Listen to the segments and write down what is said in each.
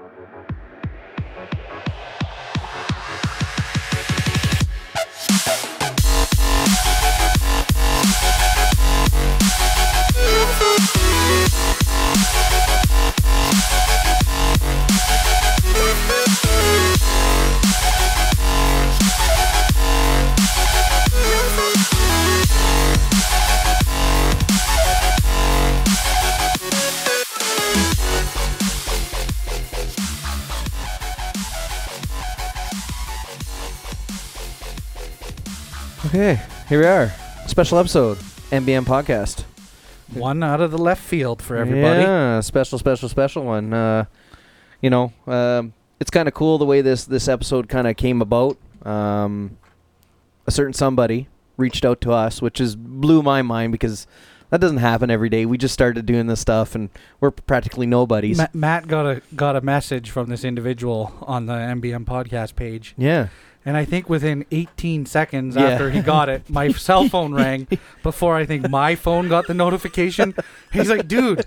Okay, here we are. Special episode, MBM podcast. One out of the left field for everybody. Yeah, special, special, special one. Uh, you know, um, it's kind of cool the way this this episode kind of came about. Um, a certain somebody reached out to us, which is blew my mind because that doesn't happen every day. We just started doing this stuff, and we're practically nobodies. Ma- Matt got a got a message from this individual on the MBM podcast page, yeah, and I think within 18 seconds Yeah. after he got it, my cell phone rang before I think my phone got the notification. He's like, "Dude,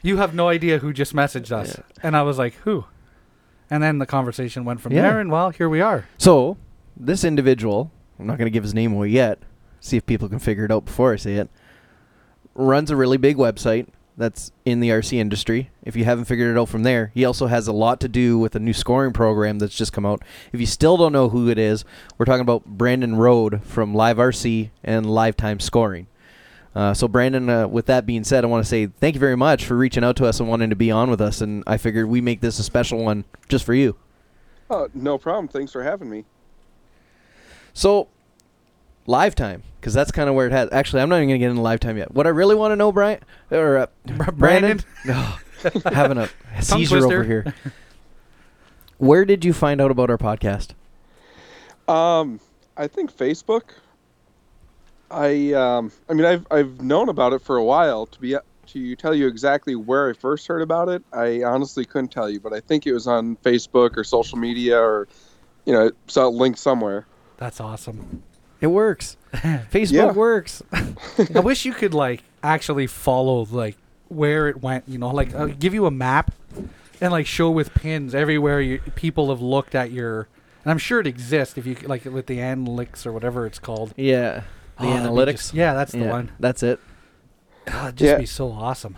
you have no idea who just messaged us," and I was like, "Who?" And then the conversation went from Yeah. there, and well, here we are. So, this individual, I'm not going to give his name away yet, see if people can figure it out before I say it, runs a really big website that's in the RC industry. If you haven't figured it out from there, he also has a lot to do with a new scoring program that's just come out. If you still don't know who it is, we're talking about Brandon Road from Live RC and LiveTime Scoring. Uh, so, Brandon, uh, with that being said, I want to say thank you very much for reaching out to us and wanting to be on with us. And I figured we make this a special one just for you. Oh, no problem. Thanks for having me. So, LiveTime, because that's kind of where it has. Actually, I'm not even gonna get into LiveTime yet. What I really want to know, Brian or uh, Brandon, Oh, having a seizure over here. Where did you find out about our podcast? Um, I think Facebook. I um, I mean, I've I've known about it for a while. To be to tell you exactly where I first heard about it, I honestly couldn't tell you. But I think it was on Facebook or social media or, you know, saw it linked somewhere. That's awesome. It works. Facebook Yeah. works. I wish you could like actually follow like where it went. You know, like uh, give you a map and like show with pins everywhere you people have looked at your. And I'm sure it exists if you c- like with the analytics or whatever it's called. Yeah, the Oh, that'd be analytics. just- yeah, that's the Yeah, one. That's it. God, it'd just Yeah. be so awesome.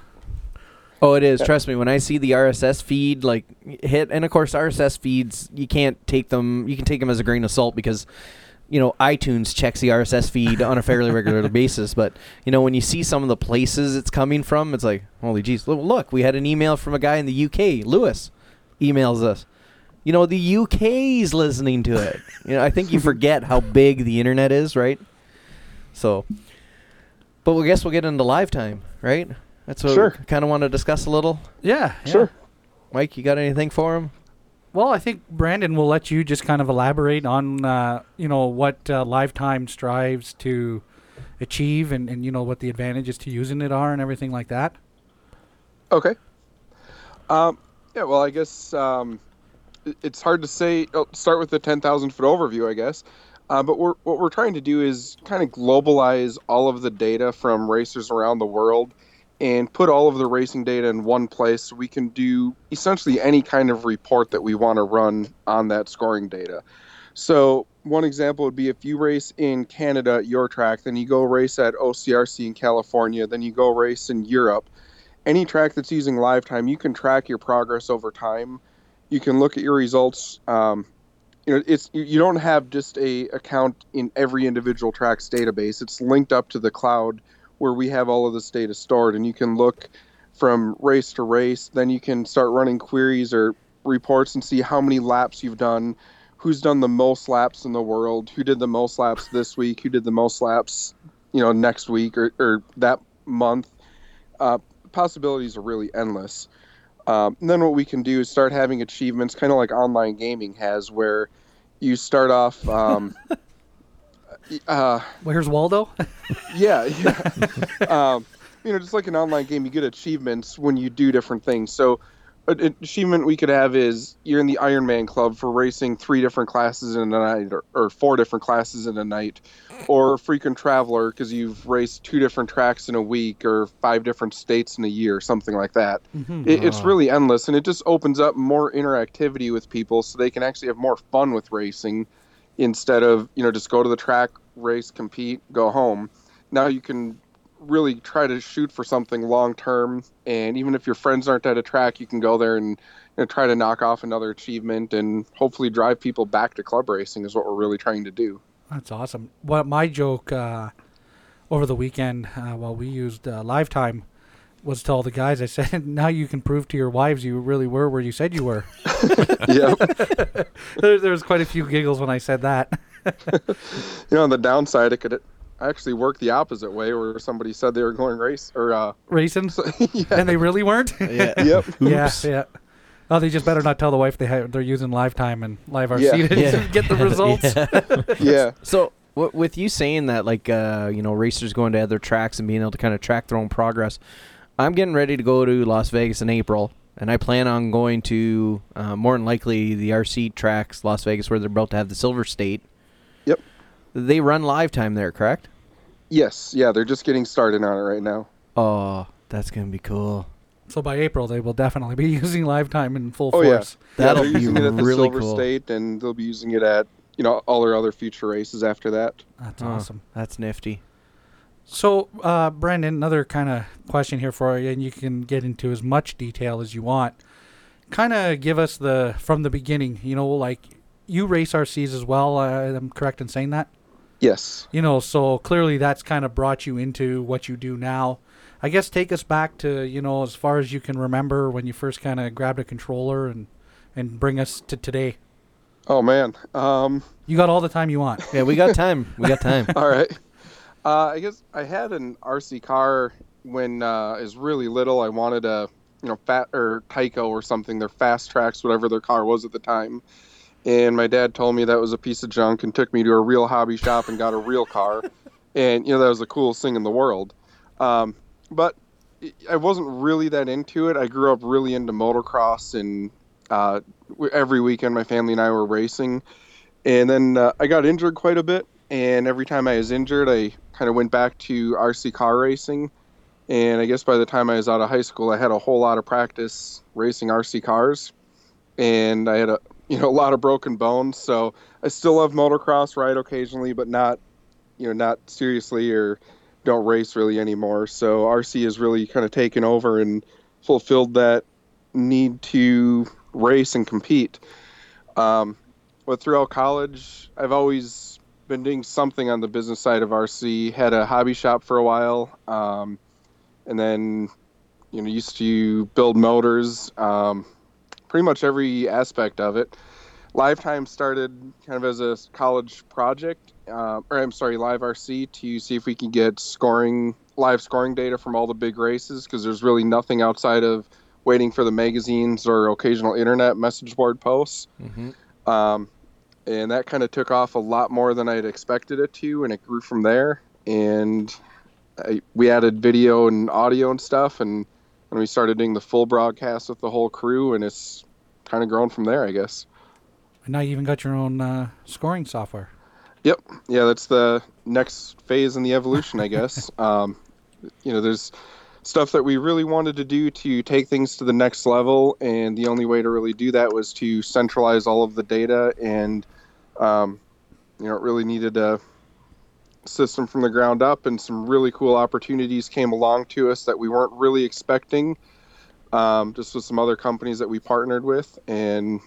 Oh, it is. Yeah. Trust me. When I see the RSS feed like hit, and of course RSS feeds, you can't take them. You can take them as a grain of salt because, you know, iTunes checks the RSS feed on a fairly regular basis. But you know, when you see some of the places it's coming from, it's like, holy jeez! Look, we had an email from a guy in the UK. Lewis emails us. You know, the UK's listening to it. You know, I think you forget how big the internet is, right? So, but we guess we'll get into live time, right? That's what Sure. we kind of want to discuss a little. Yeah, yeah. Sure. Mike, you got anything for him? Well, I think Brandon will let you just kind of elaborate on uh, you know what uh, LiveTime strives to achieve and, and you know what the advantages to using it are and everything like that. Okay. Um, yeah, well, I guess um, it's hard to say. I'll start with the 10,000 foot overview, I guess. Uh, but we're, what we're trying to do is kind of globalize all of the data from racers around the world and put all of the racing data in one place so we can do essentially any kind of report that we want to run on that scoring data. So, one example would be if you race in Canada at your track, then you go race at OCRC in California, then you go race in Europe. Any track that's using LiveTime you can track your progress over time. You can look at your results um, you know it's you don't have just a account in every individual track's database. It's linked up to the cloud where we have all of this data stored and you can look from race to race then you can start running queries or reports and see how many laps you've done who's done the most laps in the world who did the most laps this week who did the most laps you know next week or, or that month uh, possibilities are really endless. Um, and then what we can do is start having achievements, kind of like online gaming has, where you start off. Um, uh, Where's Waldo? yeah, yeah. um, you know, just like an online game, you get achievements when you do different things. So an achievement we could have is you're in the Ironman Club for racing three different classes in a night, or, or four different classes in a night, or frequent traveler because you've raced two different tracks in a week, or five different states in a year, something like that. Mhm. It, it's Ah. really endless, and it just opens up more interactivity with people, so they can actually have more fun with racing instead of you know just go to the track, race, compete, go home. Now you can really try to shoot for something long term, and even if your friends aren't at a track, you can go there and you know, try to knock off another achievement and hopefully drive people back to club racing is what we're really trying to do. That's awesome. What my joke uh, over the weekend uh, while we used uh, live time was to all the guys. I said, "Now you can prove to your wives you really were where you said you were." yep. there, there was quite a few giggles when I said that. You know, on the downside, it could actually work the opposite way, where somebody said they were going race or uh, Racing, so, yeah. and they really weren't. Yeah. Yep. yeah, Oops. yeah. Oh, they just better not tell the wife they ha- they're using LiveTime and live RC Yeah. to Yeah. get the results. Yeah. Yeah. So, w- with you saying that, like, uh, you know, racers going to other tracks and being able to kind of track their own progress, I'm getting ready to go to Las Vegas in April, and I plan on going to uh, more than likely the RC tracks, Las Vegas, where they're about to have the Silver State. Yep. They run live time there, correct? Yes. Yeah. They're just getting started on it right now. Oh, that's gonna be cool. So by April, they will definitely be using live time in full Oh, yeah. force. That'll yeah, they're be using it at the really Silver cool. State, and they'll be using it at you know all their other future races after that. That's Oh, awesome. That's nifty. So, uh, Brendan, another kind of question here for you, and you can get into as much detail as you want. Kind of give us the from the beginning. You know, like you race RCs as well. Uh, I'm correct in saying that. Yes. You know, so clearly that's kind of brought you into what you do now. I guess take us back to you know as far as you can remember when you first kind of grabbed a controller and and bring us to today. Oh man. Um. You got all the time you want. Yeah, we got time. We got time. all right. Uh, I guess I had an RC car when uh, I was really little. I wanted a you know fat or Tyco or something. Their Fast Traxx, whatever their car was at the time. And my dad told me that was a piece of junk and took me to a real hobby shop and got a real car. and you know that was the coolest thing in the world. Um, but I wasn't really that into it. I grew up really into motocross, and uh, every weekend my family and I were racing. And then uh, I got injured quite a bit, and every time I was injured, I kind of went back to RC car racing. And I guess by the time I was out of high school, I had a whole lot of practice racing RC cars, and I had a you know a lot of broken bones. So I still love motocross, ride occasionally, but not you know not seriously or don't race really anymore. So RC has really kind of taken over and fulfilled that need to race and compete. Um, but throughout college, I've always been doing something on the business side of RC. Had a hobby shop for a while, um, and then you know used to build motors. Um, pretty much every aspect of it. LiveTime started kind of as a college project, uh, or I'm sorry, Live RC to see if we can get scoring live scoring data from all the big races because there's really nothing outside of waiting for the magazines or occasional internet message board posts. hmm Um, and that kind of took off a lot more than I'd expected it to, and it grew from there. And I, we added video and audio and stuff, and when we started doing the full broadcast with the whole crew, and it's kind of grown from there, I guess. And now you even got your own uh, scoring software. Yep. Yeah, that's the next phase in the evolution, I guess. um, you know, there's stuff that we really wanted to do to take things to the next level, and the only way to really do that was to centralize all of the data, and um, you know, it really needed a system from the ground up, and some really cool opportunities came along to us that we weren't really expecting. Um, just with some other companies that we partnered with, and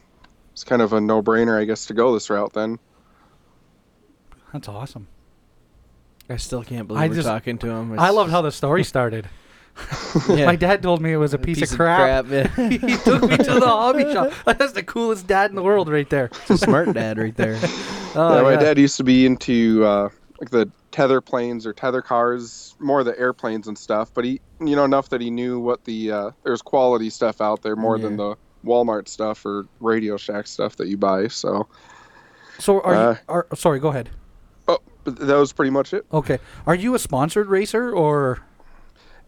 it's kind of a no-brainer, I guess, to go this route then. That's awesome. I still can't believe I we're just- talking to him. I loved how the story started. Yeah. My dad told me it was a piece, of crap. yeah. he took me to the hobby shop. That's the coolest dad in the world, right there. It's a smart dad right there. Oh, yeah, my yeah. dad used to be into uh, like the tether planes or tether cars, more the airplanes and stuff. But he, you know, enough that he knew what the uh, there's quality stuff out there more than the Walmart stuff or Radio Shack stuff that you buy. So, So are Uh, you? Are, sorry, go ahead. oh, that was pretty much it. Okay, are you a sponsored racer or?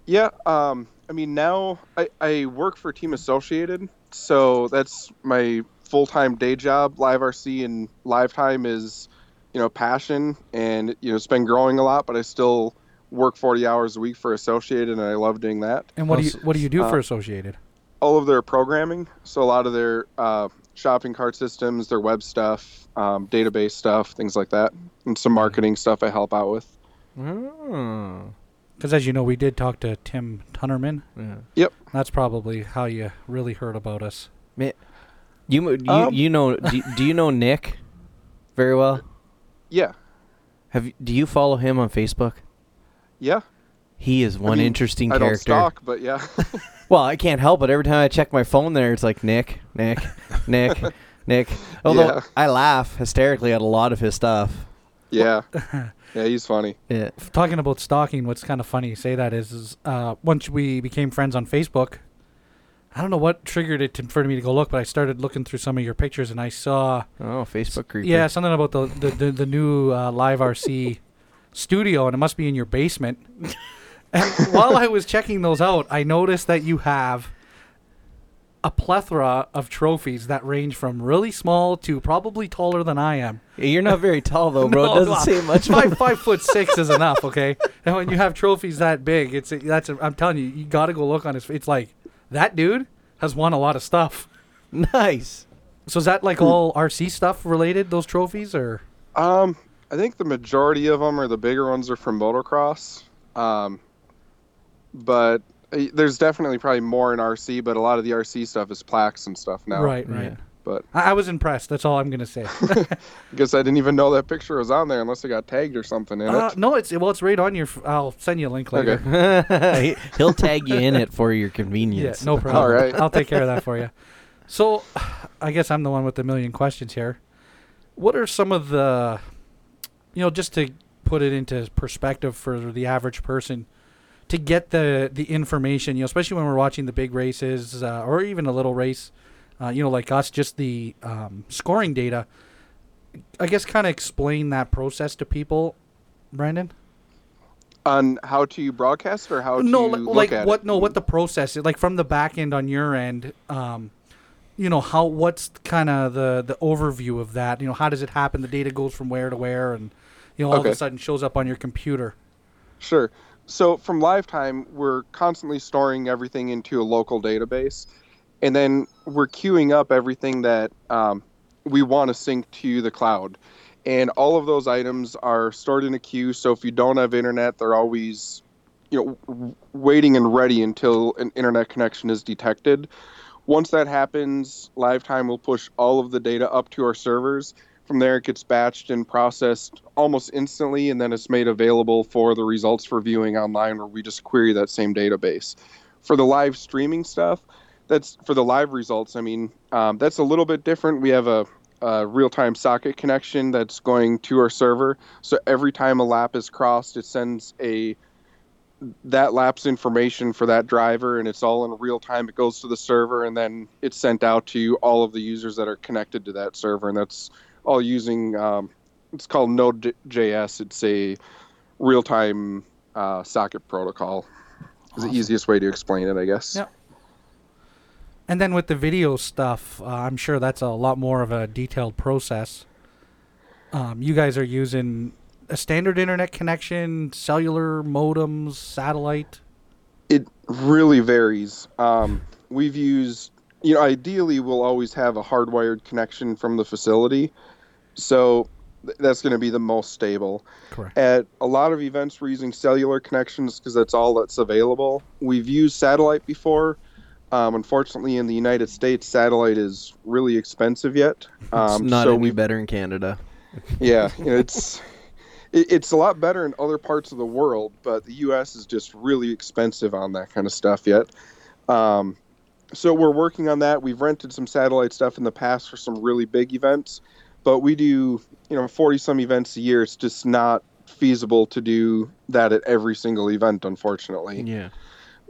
Yeah, um, I mean now I, I work for Team Associated, So that's my full time day job. Live RC and live time is, you know, passion, and you know, it's been growing a lot. But I still work 40 hours a week for Associated, and I love doing that. And what do you what do you do uh, for Associated? All of their programming, so a lot of their uh, shopping cart systems, their web stuff, um, database stuff, things like that, and some marketing stuff I help out with. Oh. Because as you know, we did talk to Tim Tunnerman. Yeah. That's probably how you really heard about us. You you, Um, you know do, do you know Nick very well? Yeah, Have you, do you follow him on Facebook? yeah. He is one mean, interesting I don't character. stalk, but yeah. Well, I can't help it. Every time I check my phone, there it's like Nick, Nick, Nick, Nick. Although Yeah. I laugh hysterically at a lot of his stuff. Yeah, yeah. He's funny. Yeah. Talking about stalking, what's kind of funny you say that is, is uh, once we became friends on Facebook, I don't know what triggered it to, for me to go look, but I started looking through some of your pictures and I saw, Oh, Facebook creeper. yeah, something about the the, the, the new uh, Live RC studio, and it must be in your basement. and while I was checking those out, I noticed that you have a plethora of trophies that range from really small to probably taller than I am. You're not very tall though, bro. No, it doesn't well, say much. Five five foot six is enough, okay. And when you have trophies that big, it's that's i I'm telling you, you got to go look on his. It's like that dude has won a lot of stuff. nice. So is that like all RC stuff related? Those trophies or Um, I think the majority of them are the bigger ones are from motocross. Um, but there's definitely probably more in RC, but a lot of the RC stuff is plaques and stuff now. right, right. Yeah. But I, I was impressed. That's all I'm gonna say. I guess I didn't even know that picture was on there unless it got tagged or something in uh, it. no, it's well, it's right on your. f- I'll send you a link later. Okay. He- He'll tag you in it for your convenience. Yeah, convenience. no problem. All right. I'll take care of that for you. So, I guess I'm the one with the million questions here. What are some of the, you know, just to put it into perspective for the average person, to get the the information, you know, especially when we're watching the big races uh, or even a little race, uh, you know, like us, just the um, scoring data. I guess kind of explain that process to people, Brandon. On how to broadcast or how no, to like at what? it? No, what the process is like from the back end on your end. Um, you know how? What's kind of the the overview of that? You know, how does it happen? The data goes from where to where, and you know all of a sudden shows up on your computer. Sure. So from LiveTime, we're constantly storing everything into a local database, and then we're queuing up everything that um, we want to sync to the cloud. And all of those items are stored in a queue. So if you don't have internet, they're always, you know, waiting and ready until an internet connection is detected. Once that happens, LiveTime will push all of the data up to our servers. From there, it gets batched and processed almost instantly, and then it's made available for the results for viewing online, where we just query that same database. For the live streaming stuff, that's for the live results. I mean, um, that's a little bit different. We have a, a real-time socket connection that's going to our server. So every time a lap is crossed, it sends a that lap's information for that driver, and it's all in real time. It goes to the server, and then it's sent out to all of the users that are connected to that server, and that's all using. Um, it's called Node.js. It's a real-time uh, socket protocol. Is Awesome. the easiest way to explain it, I guess. Yep. And then with the video stuff, uh, I'm sure that's a lot more of a detailed process. Um, you guys are using a standard internet connection, cellular modems, satellite. It really varies. Um, we've used, you know, ideally we'll always have a hardwired connection from the facility, so th- that's going to be the most stable. Correct. At a lot of events, we're using cellular connections because that's all that's available. We've used satellite before. Um, unfortunately, in the United States, satellite is really expensive yet. It's Um, not so any we better in Canada. yeah, you know, it's it, it's a lot better in other parts of the world, but the U.S. is just really expensive on that kind of stuff yet. Um, so we're working on that. We've rented some satellite stuff in the past for some really big events, but we do you know 40 some events a year. It's just not feasible to do that at every single event, unfortunately. Yeah.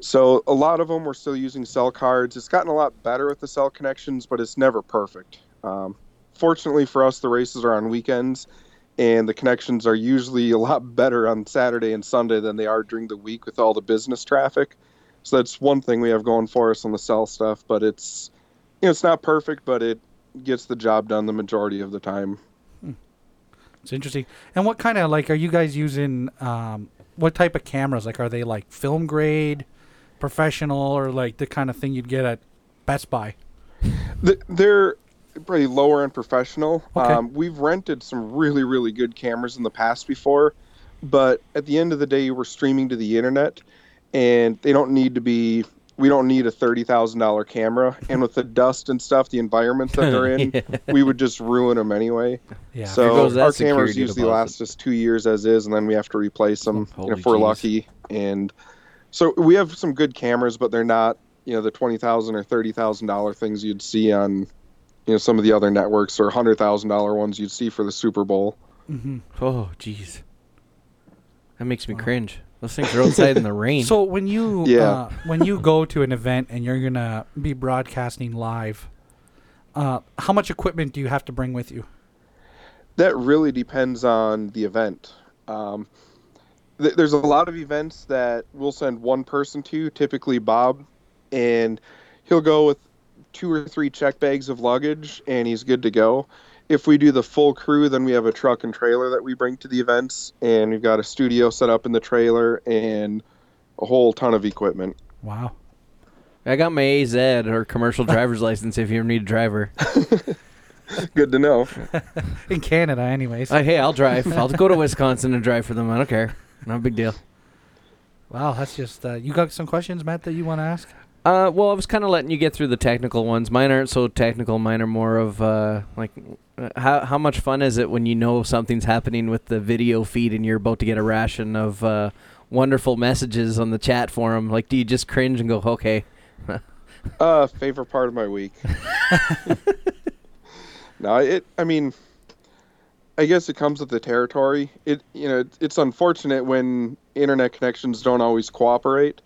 So a lot of them we're still using cell cards. It's gotten a lot better with the cell connections, but it's never perfect. Um, fortunately for us, the races are on weekends, and the connections are usually a lot better on Saturday and Sunday than they are during the week with all the business traffic. So that's one thing we have going for us on the cell stuff, but it's you know, it's not perfect, but it gets the job done the majority of the time. It's interesting. And what kind of like are you guys using? Um, what type of cameras? Like, are they like film grade, professional, or like the kind of thing you'd get at Best Buy? Th- They're pretty lower end professional. Okay. Um, we've rented some really, really good cameras in the past before, but at the end of the day, we're streaming to the internet, and they don't need to be. We don't need a thirty thousand dollar camera, and with the dust and stuff, the environments that they're in, we would just ruin them anyway. Yeah. so our cameras usually deposit. last us two years as is, and then we have to replace them you know, if we're jeez. lucky. And so we have some good cameras, but they're not you know the twenty thousand or thirty thousand dollar things you'd see on you know some of the other networks or hundred thousand dollar ones you'd see for the Super Bowl. hmm Oh, jeez. That makes me cringe. Those things are outside in the rain. So when you Yeah. uh, when you go to an event and you're gonna be broadcasting live, uh, how much equipment do you have to bring with you? That really depends on the event. Um, th- there's a lot of events that we'll send one person to, typically Bob, and he'll go with two or three check bags of luggage, and he's good to go. If we do the full crew, then we have a truck and trailer that we bring to the events, and we've got a studio set up in the trailer and a whole ton of equipment. Wow. I got my AZ or commercial driver's license if you ever need a driver. Good to know. In Canada, anyways. Uh, hey, I'll drive. I'll go to Wisconsin and drive for them. I don't care. Not a big deal. wow, that's just. Uh, you got some questions, Matt, that you want to ask? Uh, well, I was kind of letting you get through the technical ones. Mine aren't so technical. Mine are more of uh, like, uh, how how much fun is it when you know something's happening with the video feed and you're about to get a ration of uh, wonderful messages on the chat forum? Like, do you just cringe and go, okay? Uh, favorite part of my week. no, it. I mean, I guess it comes with the territory. It you know it, it's unfortunate when internet connections don't always cooperate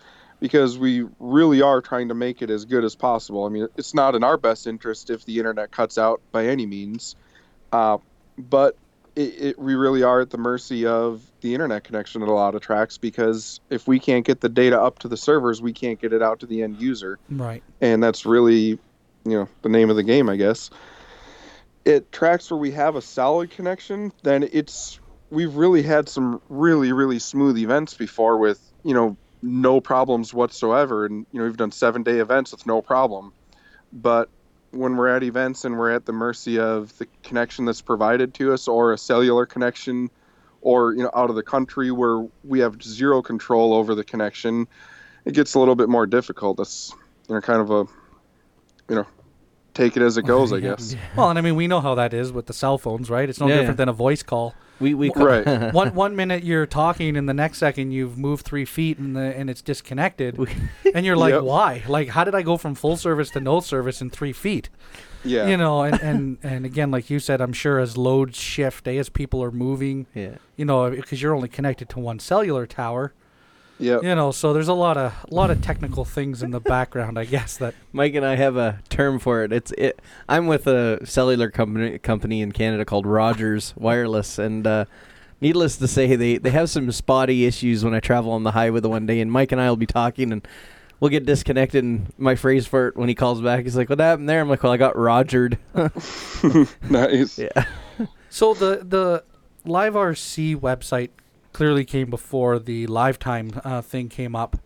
because we really are trying to make it as good as possible. I mean, it's not in our best interest if the internet cuts out by any means, uh, but it, it, we really are at the mercy of the internet connection at a lot of tracks because if we can't get the data up to the servers, we can't get it out to the end user Right. and that's really you know the name of the game i guess it tracks where we have a solid connection then it's we've really had some really really smooth events before with you know no problems whatsoever. And you know we've done seven day events with no problem. But when we're at events and we're at the mercy of the connection that's provided to us or a cellular connection or you know out of the country where we have zero control over the connection it gets a little bit more difficult. That's you know kind of a you know take it as it goes i guess Well, and I mean, we know how that is with the cell phones, right? It's no Yeah, different yeah. than a voice call. We we Right. one one minute you're talking, and the next second you've moved three feet, and the and it's disconnected, and you're like, Yep. why? Like, how did I go from full service to no service in three feet? yeah You know, and, and and again, like you said, I'm sure as loads shift, as people are moving, yeah. you know, because you're only connected to one cellular tower, yeah you know, so there's a lot of a lot of technical things in the background, I guess that Mike and I have a term for it. It's it. I'm with a cellular company company in Canada called Rogers Wireless, and uh, needless to say, they they have some spotty issues when I travel on the highway the one day. And Mike and I will be talking, and we'll get disconnected. And my phrase for it when he calls back, he's like, "What happened there?" I'm like, "Well, I got rogered." nice yeah. So the the Live RC website clearly came before the LiveTime uh, thing came up.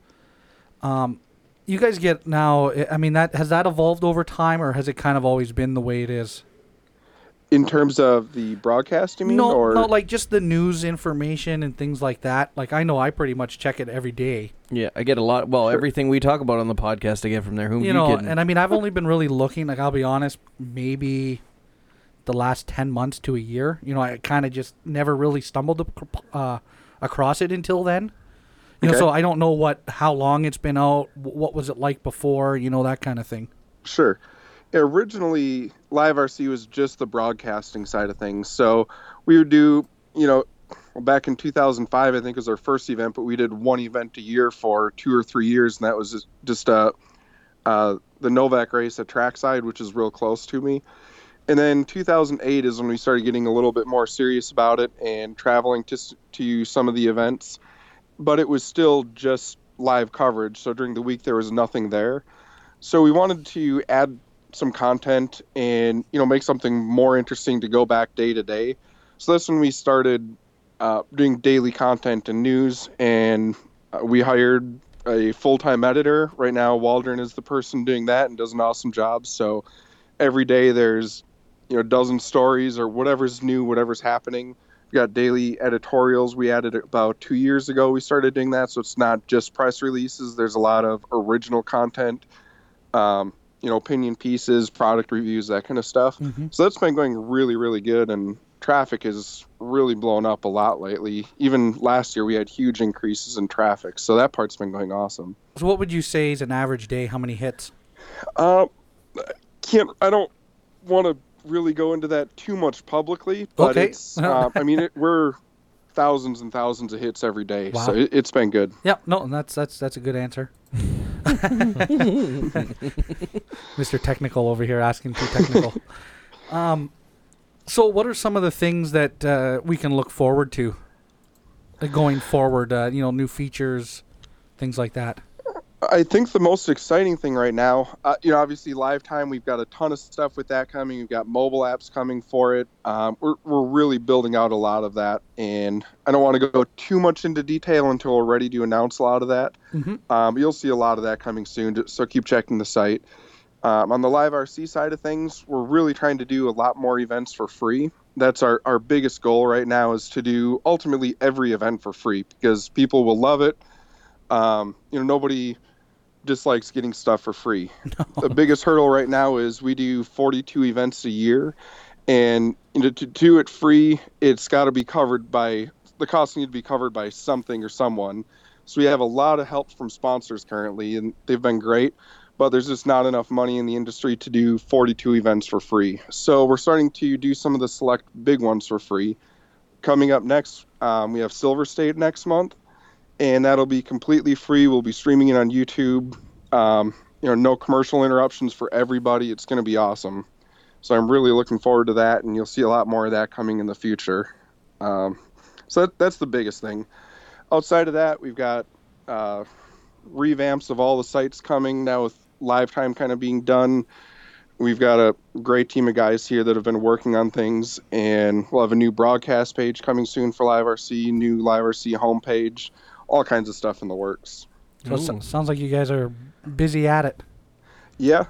Um, you guys get now. I- I mean, that has that evolved over time, or has it kind of always been the way it is? in terms of the broadcast you mean no, or no, like just the news information and things like that. Like I know I pretty much check it every day. Yeah, I get a lot. Well, everything we talk about on the podcast, I get from there. Who you you know, kidding? and I mean, I've only been really looking. Like I'll be honest, maybe the last ten months to a year. You know, I kind of just never really stumbled uh, across it until then. You know, so I don't know what how long it's been out. What was it like before? You know, that kind of thing. Sure. Originally, Live RC was just the broadcasting side of things. So we would do, you know, back in 2005, I think was our first event, but we did one event a year for two or three years, and that was just, just uh, uh, the Novak race at Trackside, which is real close to me. And then 2008 is when we started getting a little bit more serious about it and traveling to to some of the events, but it was still just live coverage. So during the week there was nothing there. So we wanted to add some content and you know make something more interesting to go back day to day. So that's when we started uh, doing daily content and news, and uh, we hired a full-time editor. Right now, Waldron is the person doing that and does an awesome job. So every day there's you know a dozen stories or whatever's new, whatever's happening. We got daily editorials. We added about two years ago. We started doing that, so it's not just press releases. There's a lot of original content, um, you know, opinion pieces, product reviews, that kind of stuff. Mm-hmm. So that's been going really, really good, and traffic has really blown up a lot lately. Even last year, we had huge increases in traffic, so that part's been going awesome. So what would you say is an average day? How many hits? Uh, can't I don't want to really go into that too much publicly, but Okay. it's uh, I mean it, we're thousands and thousands of hits every day, so Wow. it, it's been good. Yeah, no, that's that's that's a good answer. Mr. Technical over here asking too technical. um, so what are some of the things that uh, we can look forward to uh, going forward? Uh, you know, new features, things like that. I think the most exciting thing right now, uh, you know, obviously live time, we've got a ton of stuff with that coming. We've got mobile apps coming for it. Um, we're, we're really building out a lot of that. And I don't want to go too much into detail until we're ready to announce a lot of that. Mm-hmm. Um, you'll see a lot of that coming soon, so keep checking the site. Um, on the live RC side of things, we're really trying to do a lot more events for free. That's our, our biggest goal right now is to do ultimately every event for free because people will love it. Um, you know, nobody dislikes getting stuff for free. The biggest hurdle right now is we do 42 events a year, and you know, to do it free, it's got to be covered by the costs need to be covered by something or someone. So we have a lot of help from sponsors currently, and they've been great. But there's just not enough money in the industry to do 42 events for free. So we're starting to do some of the select big ones for free. Coming up next, um, we have Silver State next month, and that'll be completely free. We'll be streaming it on YouTube. Um, you know, no commercial interruptions for everybody. It's going to be awesome. So I'm really looking forward to that, and you'll see a lot more of that coming in the future. Um, so that, that's the biggest thing. Outside of that, we've got uh, revamps of all the sites coming now with live time kind of being done. We've got a great team of guys here that have been working on things, and we'll have a new broadcast page coming soon for Live RC, new Live RC homepage, all kinds of stuff in the works. So it so- sounds like you guys are busy at it. Yeah,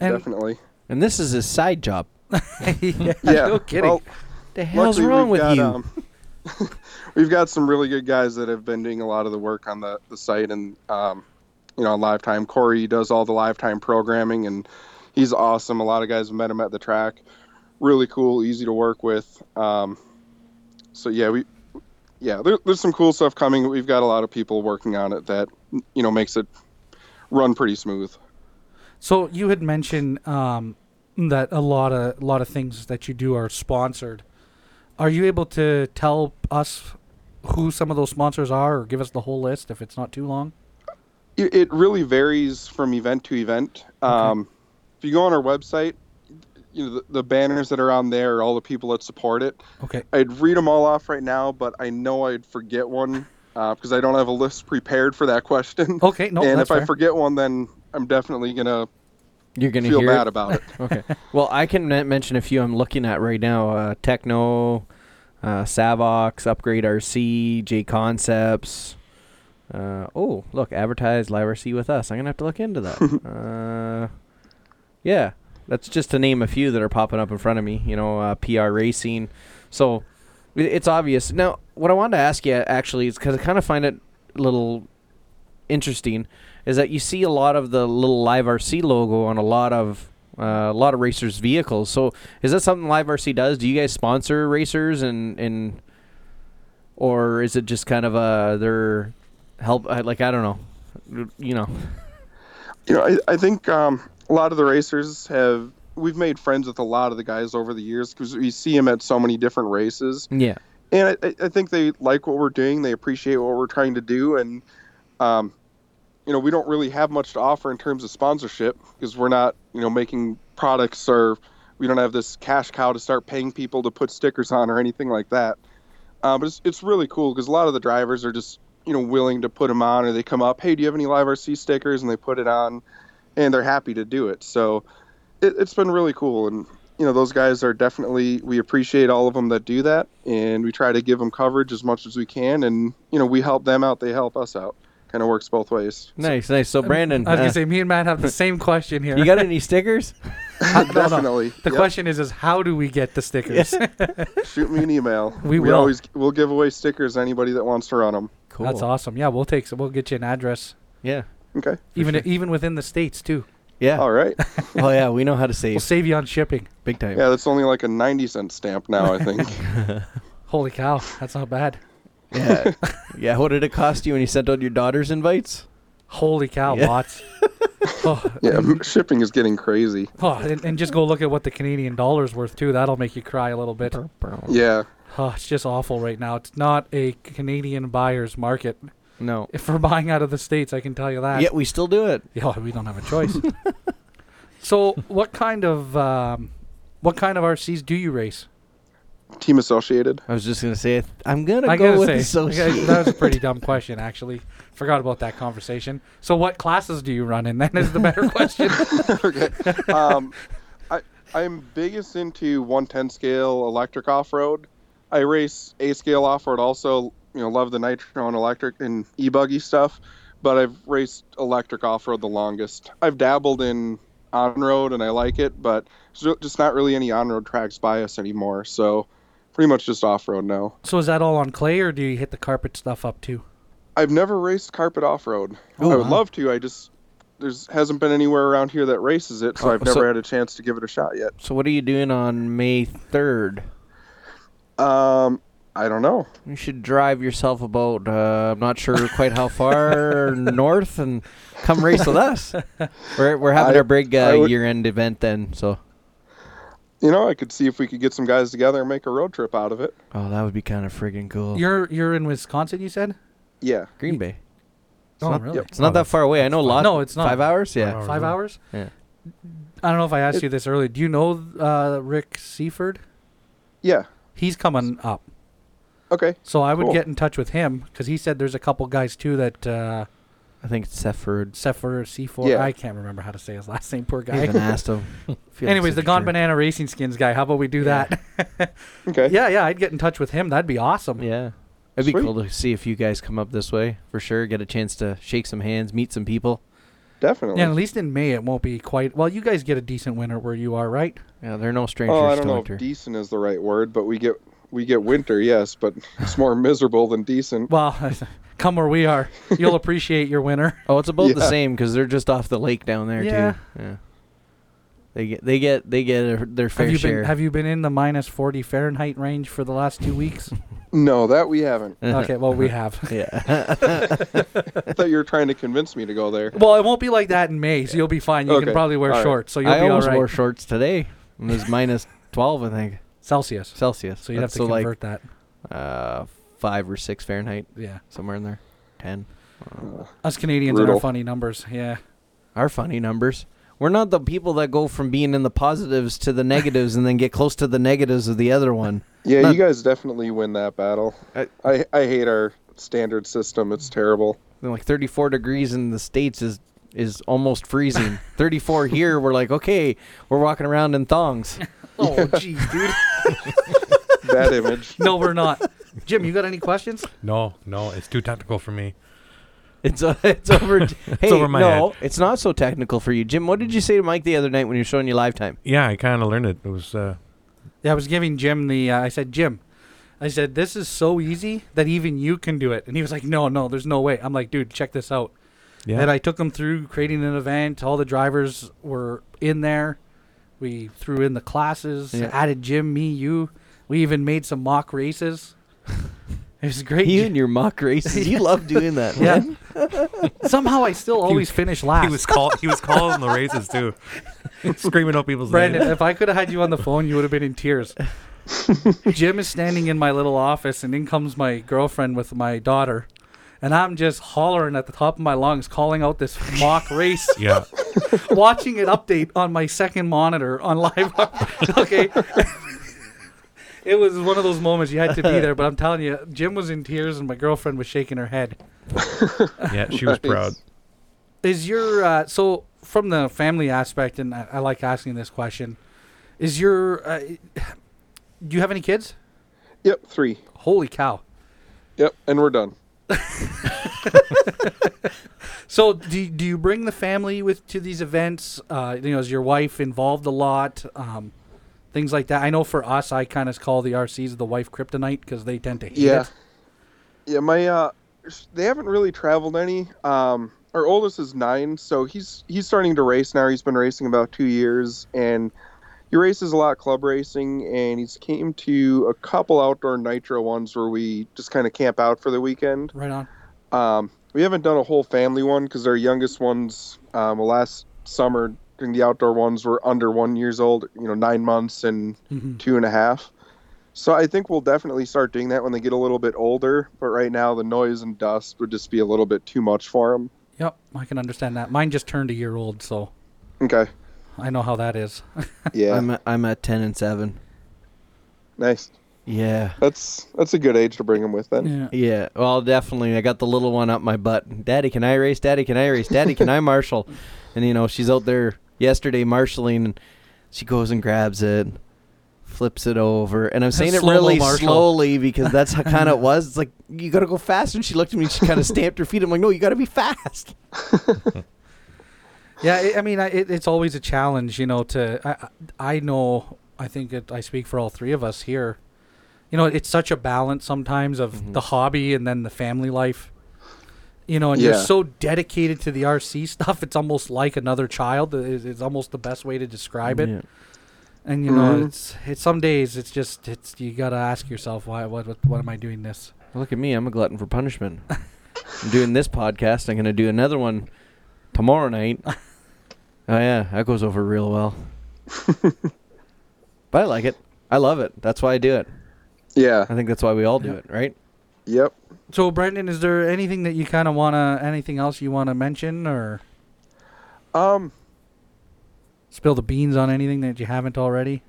And definitely. And this is his side job. yeah, Yeah, no kidding. well, The hell's wrong with got, you? um, we've got some really good guys that have been doing a lot of the work on the, the site and um, you know on live time. Corey does all the live time programming and he's awesome. A lot of guys have met him at the track. Really cool, easy to work with. Um, so yeah, we yeah there, there's some cool stuff coming. We've got a lot of people working on it that you know makes it run pretty smooth. So you had mentioned um, that a lot of a lot of things that you do are sponsored. Are you able to tell us who some of those sponsors are, or give us the whole list if it's not too long? It, it really varies from event to event. Um, if you go on our website, you know the, the banners that are on there all the people that support it. Okay. I'd read them all off right now, but I know I'd forget one uh, because I don't have a list prepared for that question. Okay. No, and that's if I forget one, then I'm definitely gonna You're gonna feel hear bad it? about it. okay. Well, I can mention a few I'm looking at right now. Uh, Tekno, uh, Savox, Upgrade RC, J Concepts. Uh, oh, look, advertise Live RC with us. I'm gonna have to look into that. uh, yeah, that's just to name a few that are popping up in front of me. You know, uh, PR Racing. So it's obvious. Now, what I wanted to ask you actually is because I kind of find it a little interesting is that you see a lot of the little Live RC logo on a lot of uh, a lot of racers' vehicles. So is that something Live RC does? Do you guys sponsor racers and and or is it just kind of a their help? Like I don't know, you know. You know, I, I think um, a lot of the racers have. We've made friends with a lot of the guys over the years because we see them at so many different races. Yeah. and I- I, think they like what we're doing. They appreciate what we're trying to do, and um, you know, we don't really have much to offer in terms of sponsorship because we're not, you know, making products or we don't have this cash cow to start paying people to put stickers on or anything like that. Uh, but it's, it's really cool because a lot of the drivers are just, you know, willing to put them on, or they come up, hey, do you have any Live RC stickers, and they put it on, and they're happy to do it. So it, it's been really cool, and you know those guys are definitely we appreciate all of them that do that, and we try to give them coverage as much as we can, and you know we help them out, they help us out. Kind of works both ways. Nice, nice. So Brandon, I was uh, gonna say me and Matt have the same question here. you got any stickers? No, no. definitely. The Yep. question is, is how do we get the stickers? Shoot me an email. We will. always we'll give away stickers to anybody that wants to run them. Cool. That's awesome. Yeah, we'll take. We'll get you an address, Yeah, Okay. even sure. even within the states too. yeah. All right. oh yeah, we know how to save We'll save you on shipping. big time. Yeah, that's only like a ninety cent stamp now. I think. Holy cow, that's not bad. Yeah, yeah. What did it cost you when you sent out your daughter's invites? Holy cow, Yeah. lots. oh, yeah, m- shipping is getting crazy. oh, and, and just go look at what the Canadian dollar's worth too. That'll make you cry a little bit. Yeah. Oh, it's just awful right now. It's not a Canadian buyer's market. No. If we're buying out of the states, I can tell you that. Yet we still do it. Yeah, we don't have a choice. so, what kind of um, what kind of RCs do you race? Team Associated. I was just gonna say I'm gonna I go gotta with say, associate. that was a pretty dumb question, actually. Forgot about that conversation. So, what classes do you run in? Then is the better question. okay. Um, I I'm biggest into 110 scale electric off road. I race A scale off road also. You know, love the nitro and electric and e buggy stuff, but I've raced electric off road the longest. I've dabbled in on road and I like it, but there's just not really any on road tracks by us anymore. So pretty much just off road now. so, is that all on clay, or do you hit the carpet stuff up too? I've never raced carpet off road. Oh, I would wow. love to. I just there's hasn't been anywhere around here that races it, so Oh, I've never so- had a chance to give it a shot yet. so what are you doing on May third? Um, I don't know. You should drive yourself about uh, I'm not sure quite how far north and come race with us. We're we're having I- our big I uh, would- year end event then, so You know, I could see if we could get some guys together and make a road trip out of it. oh that would be kind of friggin' cool. You're you're in Wisconsin, you said? Yeah. Green Bay. It's oh, not, really? yep. It's not Oh, that far away. I know a lot. No, it's not. Five hours. Yeah. hours. Five hours? Yeah. I don't know if I asked you this earlier. Do you know uh, Rick Seaford? Yeah. He's coming up. Okay. So I would Cool. get in touch with him because he said there's a couple guys too that uh, I think it's Sefford. Sefer C4. Yeah. I can't remember how to say his last name. Poor guy. haven't asked him. Anyways, the Gone. Banana Racing Skins guy. How about we do Yeah. that? Okay. yeah, yeah. I'd get in touch with him. That'd be awesome. Yeah. It'd be Sweet. cool to see if you guys come up this way for sure. Get a chance to shake some hands, meet some people. Definitely. Yeah, at least in May it won't be quite. Well, you guys get a decent winter where you are, right? Yeah, they're no strangers oh, I to don't know winter. if decent is the right word, but we get we get winter, yes, but it's more miserable than decent. Well, come where we are. You'll appreciate your winter. oh, it's about the same because they're just off the lake down there Yeah. too. Yeah. They get they get they get a, their fair Have you share. been Have you been in the minus forty Fahrenheit range for the last two weeks? No, that we haven't. okay, well we have. yeah. I thought you were trying to convince me to go there. Well, it won't be like that in May, so you'll be fine. You can probably wear All right. shorts, so you'll I be all almost wore shorts today. It was minus twelve, I think, Celsius. Celsius. So you'd have That's to so convert that. uh, five or six Fahrenheit, Yeah. somewhere in there. Ten. Uh, Us Canadians and our Brutal. funny numbers. Yeah. Our funny numbers. We're not the people that go from being in the positives to the negatives and then get close to the negatives of the other one. yeah, Not- you guys definitely win that battle. I- I, I hate our standard system. It's terrible. Then, Like 34 degrees in the states is is almost freezing. 34 here, we're like, okay, we're walking around in thongs. Oh, jeez, dude. Bad image. No, we're not. Jim, you got any questions? No, no, it's too technical for me. It's uh, it's over. hey, over my no, it's not so technical for you, Jim. What did you say to Mike the other night when you were showing you live time? Yeah, I kind of learned it. It was uh, Yeah, I was giving Jim the. Uh, I said, Jim, I said this is so easy that even you can do it, and he was like, No, no, there's no way. I'm like, dude, check this out. yeah. And I took him through creating an event. All the drivers were in there. We threw in the classes, Yeah. added Jim, me, you. We even made some mock races. It was great. You and your mock races. You love doing that, Yeah. man. Somehow I still always finish last. he was call he was calling the races too, screaming out people's Brandon, names. if I could have had you on the phone, you would have been in tears. Jim is standing in my little office, and in comes my girlfriend with my daughter. And I'm just hollering at the top of my lungs, calling out this mock race, Yeah, watching it update on my second monitor on live. okay. it was one of those moments you had to be there, but I'm telling you, Jim was in tears and my girlfriend was shaking her head. yeah, she was Nice. proud. Is your uh, so from the family aspect, and I, I like asking this question. Is your uh, do you have any kids? Yep, three. Holy cow! Yep, and we're done. So do do you bring the family with to these events? Uh, you know, is your wife involved a lot? Um, things like that. I know for us, I kind of call the RCs the wife kryptonite because they tend to hate Yeah. it. Yeah, my uh, they haven't really traveled any. Um, our oldest is nine, so he's he's starting to race now. He's been racing about two years, and he races a lot club racing, and he's came to a couple outdoor nitro ones where we just kind of camp out for the weekend. Right on. Um, we haven't done a whole family one because our youngest ones, um, last summer during the outdoor ones were under one years old, you know, nine months and Mhm. two and a half. So I think we'll definitely start doing that when they get a little bit older. But right now, the noise and dust would just be a little bit too much for them. Yep, I can understand that. Mine just turned a year old, so Okay. I know how that is. Yeah. I'm at, I'm at ten and seven. nice. Yeah. That's that's a good age to bring them with then. yeah. Yeah, well, definitely. I got the little one up my butt. Daddy, can I race? Daddy, can I race? Daddy, can I marshal? And you know, she's out there yesterday marshaling, and she goes and grabs it, flips it over, and I'm saying it really marshal. slowly because that's how kind of it was. It's like you got to go fast, and she looked at me, and she kind of stamped her feet. I'm like, no, you got to be fast. Yeah, I I mean, I, it, it's always a challenge, you know. To I, I know, I think it, I speak for all three of us here. You know, it's such a balance sometimes of Mhm. the hobby and then the family life. You know, and you're so dedicated to the RC stuff. It's almost like another child. It's, is almost the best way to describe it. Yeah. And you know, Mhm. it's it's some days it's just it's you gotta ask yourself why what what, what am I doing this? Look at me, I'm a glutton for punishment. I'm doing this podcast. I'm gonna do another one tomorrow night. oh yeah, that goes over real well. but I like it. I love it. That's why I do it. Yeah. I think that's why we all do Yeah. it, right? Yep. So, Brendan, is there anything that you kind of wanna anything else you wanna mention or Um. spill the beans on anything that you haven't already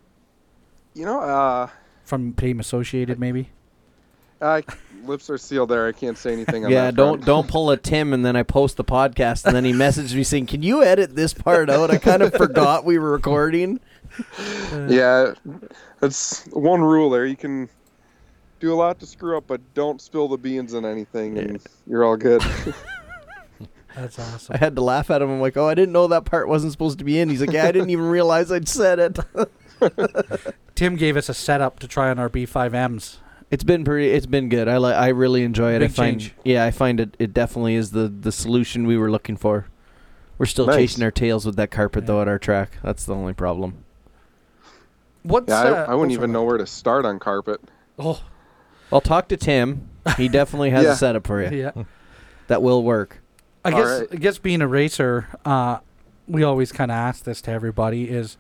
You know. Uh. from Team Associated, maybe? I, lips are sealed there. I can't say anything. On yeah, that don't front. don't pull a Tim and then I post the podcast and then he messaged me saying, "Can you edit this part out? I kind of forgot we were recording." Yeah, that's one rule there. You can do a lot to screw up, but don't spill the beans in anything, and you're all good. That's awesome. I had to laugh at him. I'm like, "Oh, I didn't know that part wasn't supposed to be in." He's like, "Yeah, I didn't even realize I'd said it." Tim gave us a setup to try on our B5Ms. It's been pretty. It's been good. I like. I really enjoy it. I find. change. Yeah, I find it. It definitely is the the solution we were looking for. We're still Nice. chasing our tails with that carpet though Yeah. at our track. That's the only problem. What's yeah, uh, I, I wouldn't oh, even sorry. know where to start on carpet. Oh, I'll talk to Tim. He definitely has Yeah. a setup for you yeah. that will work. I All guess right. I guess being a racer, uh, we always kind of ask this to everybody: is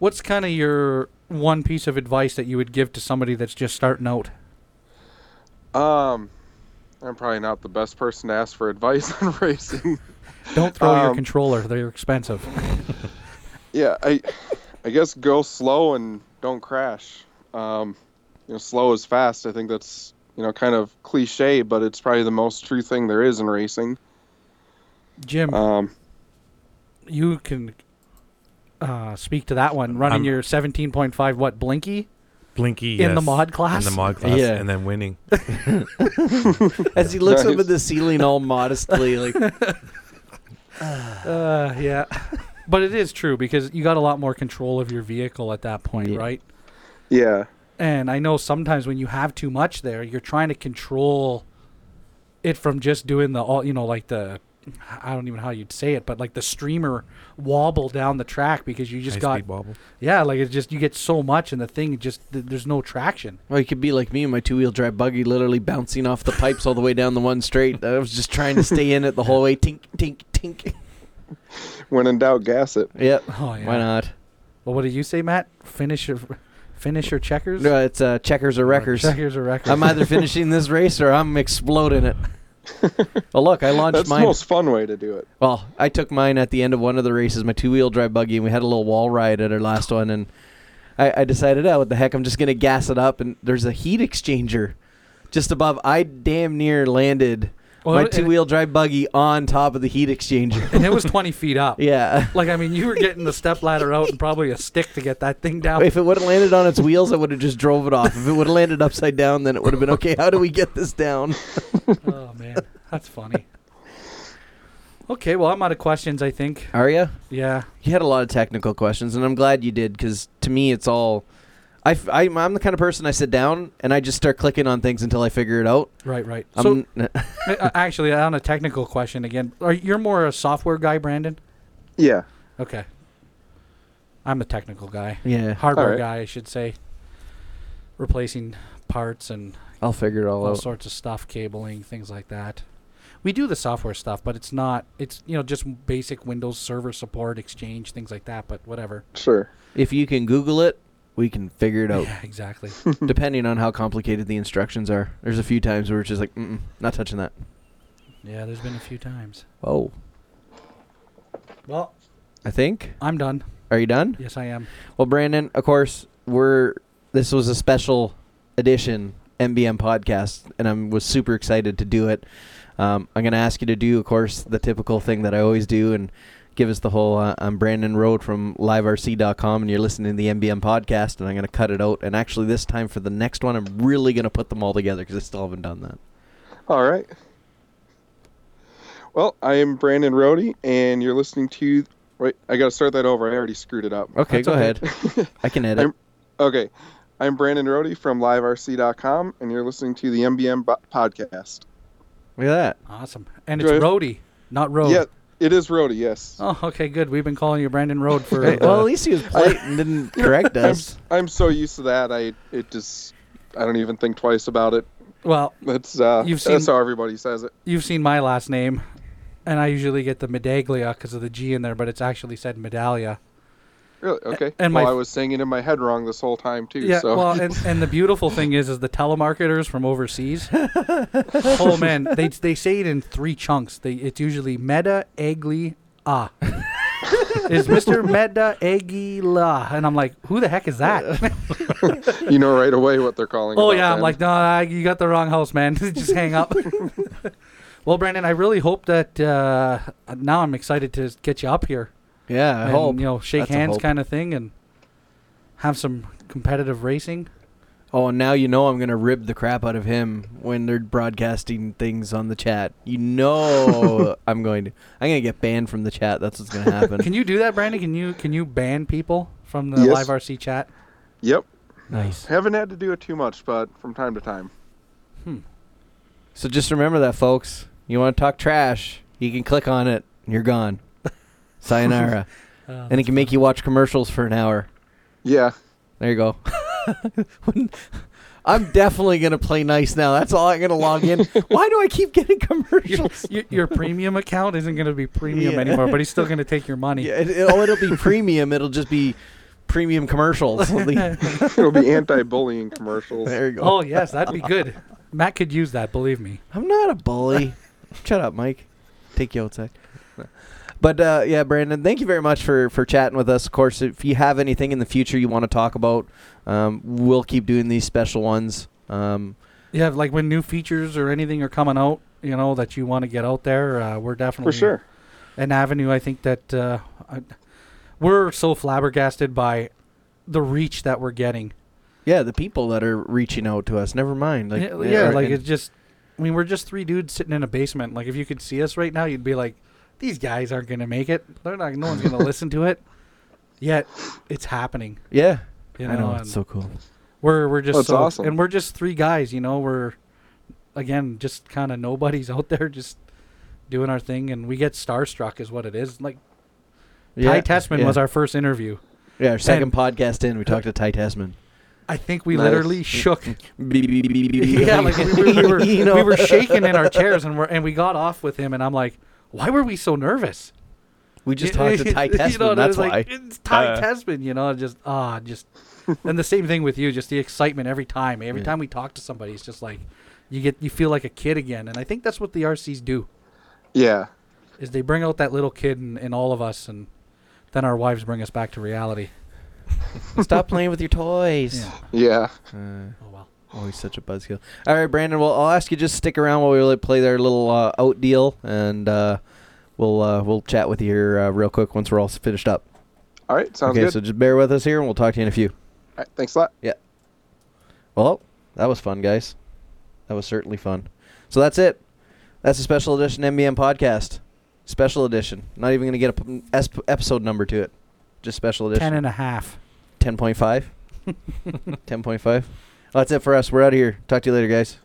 what's kind of your one piece of advice that you would give to somebody that's just starting out? Um, I'm probably not the best person to ask for advice on racing. Don't throw your Um, controller; they're expensive. yeah, I, I guess go slow and don't crash. Um, you know, slow is fast. I think that's you know kind of cliche, but it's probably the most true thing there is in racing. Jim, Um, you can uh, speak to that one. Running I'm- your 17.5 what Blinky Blinky in the mod class. In the mod class, Yeah. and then winning. As he looks up at the ceiling all modestly, like Uh, yeah. but it is true because you got a lot more control of your vehicle at that point, Yeah. right? yeah, And I know sometimes when you have too much there, you're trying to control it from just doing the all, you know, like the I don't even know how you'd say it, but like the streamer wobble down the track because you just High got speed wobble. yeah, like it's just you get so much and the thing just th- there's no traction. Well, you could be like me and my two wheel drive buggy, literally bouncing off the pipes all the way down the one straight. I was just trying to stay in it the whole way. Tink, tink, tink. when in doubt, gas it. Yep. Oh yeah. Why not? Well, what did you say, Matt? Finish your finish your checkers. No, it's uh, checkers or wreckers. Checkers or records. I'm either finishing this race or I'm exploding it. well, look, I launched That's mine. the most fun way to do it. Well, I took mine at the end of one of the races, my two wheel drive buggy, and we had a little wall ride at our last one. And I, I decided, oh, what the heck, I'm just going to gas it up. And there's a heat exchanger just above. I damn near landed Well, my and- two wheel drive buggy on top of the heat exchanger. and it was 20 feet up. yeah. Like I mean, you were getting the step ladder out and probably a stick to get that thing down. If it would have landed on its wheels, I would have just drove it off. If it would have landed upside down, then it would have been okay. How do we get this down? oh man, that's funny. Okay, well I'm out of questions. I think. Are you? Yeah. You had a lot of technical questions, and I'm glad you did because to me, it's all. I, f- I, am the kind of person I sit down and I just start clicking on things until I figure it out. Right. Right. So I'm, uh, actually, on a technical question again, are you're more a software guy, Brandon? Yeah. Okay. I'm a technical guy, yeah, hardware Alright. guy, I should say. Replacing parts and I'll figure it all all out. sorts of stuff, cabling, things like that. We do the software stuff, but it's not. It's you know just basic Windows Server support, Exchange, things like that. But whatever. Sure. If you can Google it, we can figure it out. Yeah, exactly. Depending on how complicated the instructions are. There's a few times where it's just like, Mm-mm, not touching that. yeah, there's been a few times. Oh, Well, I think. I'm done. Are you done? Yes, I am. Well, Brandon, of course, we're this was a special edition MBM podcast, and I was super excited to do it. Um, I'm going to ask you to do, of course, the typical thing that I always do, and give us the whole. Uh, I'm Brandon Road from LiveRC.com, and you're listening to the MBM podcast, and I'm going to cut it out. And actually, this time for the next one, I'm really going to put them all together because I still haven't done that. All right. Well, I am Brandon Rohde, and you're listening to. Wait, I got to start that over. I already screwed it up. Okay, That's go okay. ahead. I can edit. I'm- Okay. I'm Brandon Rohde from LiveRC.com, and you're listening to the MBM bo- podcast. Look at that. Awesome. And it's Good. Roadie, not Road. Yeah, it is Rohde, yes. Oh, okay, good. We've been calling you Brandon Road for. Hey, well, uh, at least he was polite and didn't correct us. I'm so used to that. I it just I don't even think twice about it. well, That's uh, You've that's seen- how everybody says it. you've seen my last name, and I usually get the Medaglia because of the G in there, but it's actually said Medallia. Really? Okay. and well, my- I was saying it in my head wrong this whole time too. Yeah, so well, and, and the beautiful thing is, is the telemarketers from overseas. oh man, they they say it in three chunks. They it's usually Meta Egli Ah. is Mr. Meta Aguila, and I'm like, who the heck is that? you know right away what they're calling. oh about yeah, I'm like, no, I- you got the wrong house, man. Just hang up. well, Brandon, I really hope that uh, now I'm excited to get you up here. Yeah, I and, hope. you know shake That's a hands hope. kind of thing and have some competitive racing. Oh, and now you know I'm gonna rib the crap out of him when they're broadcasting things on the chat. You know I'm going to. I'm gonna get banned from the chat. That's what's gonna happen. Can you do that, Brandon? Can you can you ban people from the Yes. live RC chat? Yep. nice. Haven't had to do it too much, but from time to time. Hmm. So just remember that, folks. You want to talk trash? You can click on it, and you're gone. Sayonara. Uh, and it can make you watch commercials for an hour. Yeah. There you go. I'm definitely gonna play nice now. That's all I'm gonna log in. Why do I keep getting commercials? your, your premium account isn't going to be premium Yeah. anymore, but he's still going to take your money. Yeah, it, it, oh, it'll be premium. It'll just be premium commercials. It'll be anti-bullying commercials. there you go. Oh yes, that'd be good. Matt could use that, believe me. I'm not a bully. Shut up, Mike. Take you outside. But uh, yeah, Brandon, thank you very much for, for chatting with us. Of course, if you have anything in the future you want to talk about, um, we'll keep doing these special ones. Um, Yeah, like when new features or anything are coming out, you know, that you want to get out there, uh, we're definitely For sure. an avenue. I think that uh, I, we're so flabbergasted by the reach that we're getting. yeah, the people that are reaching out to us. Never mind. Like, yeah, yeah, like it's just. I mean, we're just three dudes sitting in a basement. Like, if you could see us right now, you'd be like, "These guys aren't gonna make it. They're not. No one's gonna listen to it." Yet, it's happening. yeah. You know, I know it's so cool. we're we're just That's so, awesome. and we're just three guys. You know, we're again just kind of nobodies out there, just doing our thing, and we get starstruck, is what it is. Like Ty Tessmann yeah. was our first interview. yeah our second podcast in. We talked to Ty Tessmann. I think we Nice. literally shook yeah, yeah, like we, we, we were we were shaking in our chairs and we and we got off with him and I'm like, why were we so nervous? We just talked to Ty You know, that's why. like, it's Ty Uh. Tessmann, you know, just ah, just and the same thing with you, just the excitement every time. Every Yeah. time we talk to somebody, it's just like you get you feel like a kid again. And I think that's what the RCs do Yeah. is they bring out that little kid in, in all of us and then our wives bring us back to reality. Stop playing with your toys. Yeah. Yeah. Uh, Oh well. Oh, he's such a buzzkill. All right, Brandon. Well, I'll ask you just stick around while we like, play their little uh, out deal, and uh, we'll uh, we'll chat with you here uh, real quick once we're all finished up. All right, sounds okay, good. so just bear with us here, and we'll talk to you in a few. All right, thanks a lot. Yeah. Well, that was fun, guys. That was certainly fun. So that's it. That's a special edition MBM podcast. Special edition. Not even going to get a p- es- episode number to it. Just special edition. Ten and a half. 10.5. 10.5. Well, that's it for us. We're out of here. Talk to you later, guys.